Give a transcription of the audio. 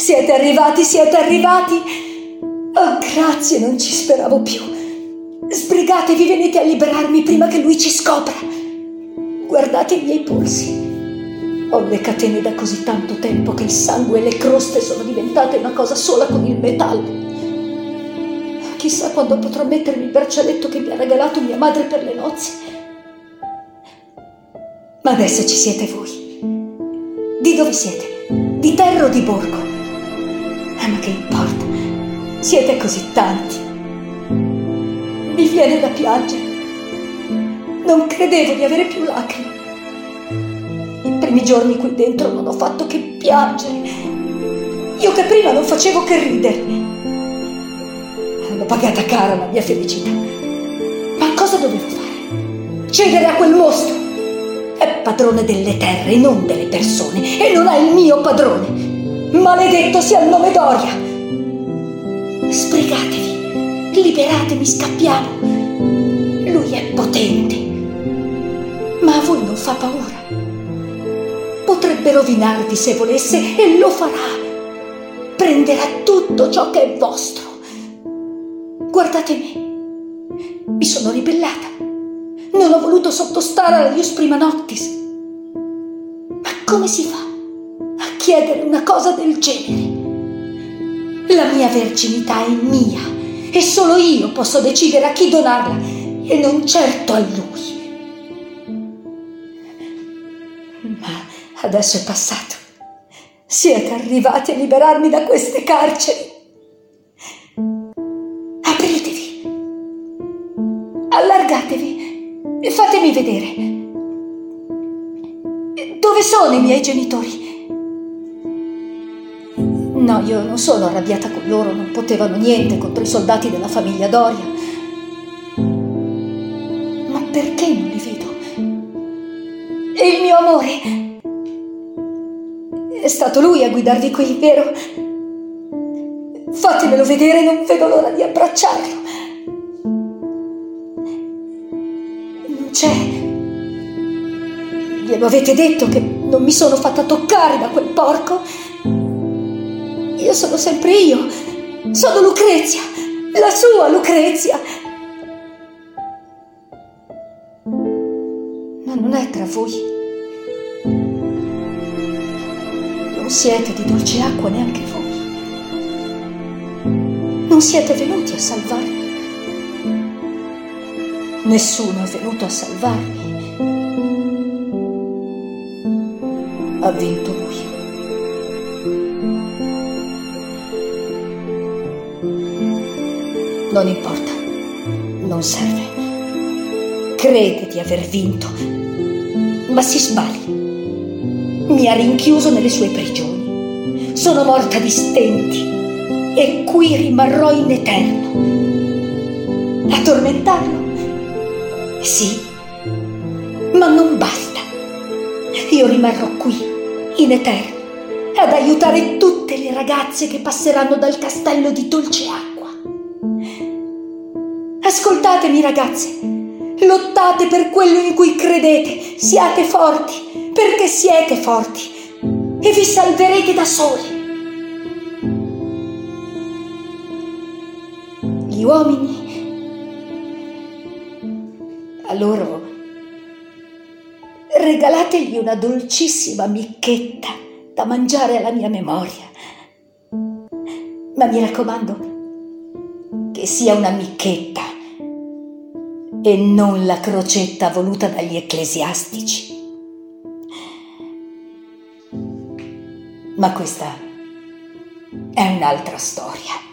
Siete arrivati, siete arrivati. Oh, grazie, non ci speravo più. Sbrigatevi, venite a liberarmi prima che lui ci scopra. Guardate i miei polsi. Ho le catene da così tanto tempo che il sangue e le croste sono diventate una cosa sola con il metallo. Chissà quando potrò mettermi il braccialetto che mi ha regalato mia madre per le nozze. Ma adesso ci siete voi. Di dove siete? Di terra o di borgo? Ma che importa? Siete così tanti. Mi viene da piangere. Non credevo di avere più lacrime. I primi giorni qui dentro non ho fatto che piangere. Io che prima non facevo che ridere. Hanno pagata cara la mia felicità. Ma cosa dovevo fare? Cedere a quel mostro? È padrone delle terre, non delle persone, e non è il mio padrone. Maledetto sia il nome Doria. Sbrigatevi, liberatemi, scappiamo. Lui è potente, ma a voi non fa paura. Potrebbe rovinarvi se volesse e lo farà. Prenderà tutto ciò che è vostro. Guardate me. Mi sono ribellata. Non ho voluto sottostare alla Ius Prima Noctis. Ma come si fa chiedere una cosa del genere? La mia verginità è mia e solo io posso decidere a chi donarla e non certo a lui. Ma adesso è passato. Siete arrivati a liberarmi da queste carceri. Apritevi. Allargatevi e fatemi vedere. Dove sono i miei genitori? No, io non sono arrabbiata con loro, non potevano niente contro i soldati della famiglia Doria. Ma perché non li vedo? E il mio amore? È stato lui a guidarvi qui, vero? Fatemelo vedere, non vedo l'ora di abbracciarlo. Non c'è. Glielo avete detto che non mi sono fatta toccare da quel porco? Io sono sempre io. Sono Lucrezia, la sua Lucrezia. Ma non è tra voi. Non siete di dolce acqua neanche voi. Non siete venuti a salvarmi. Nessuno è venuto a salvarmi. Ha vinto lui. Non importa, non serve. Crede di aver vinto, ma si sbaglia. Mi ha rinchiuso nelle sue prigioni. Sono morta di stenti e qui rimarrò in eterno. A tormentarlo? Sì, ma non basta. Io rimarrò qui, in eterno, ad aiutare tutte le ragazze che passeranno dal castello di dolce acqua. Ascoltatemi ragazze, lottate per quello in cui credete, siate forti, perché siete forti. E vi salverete da soli. Gli uomini, a loro regalategli una dolcissima micchetta da mangiare alla mia memoria. Ma mi raccomando, che sia una micchetta e non la crocetta voluta dagli ecclesiastici. Ma questa è un'altra storia.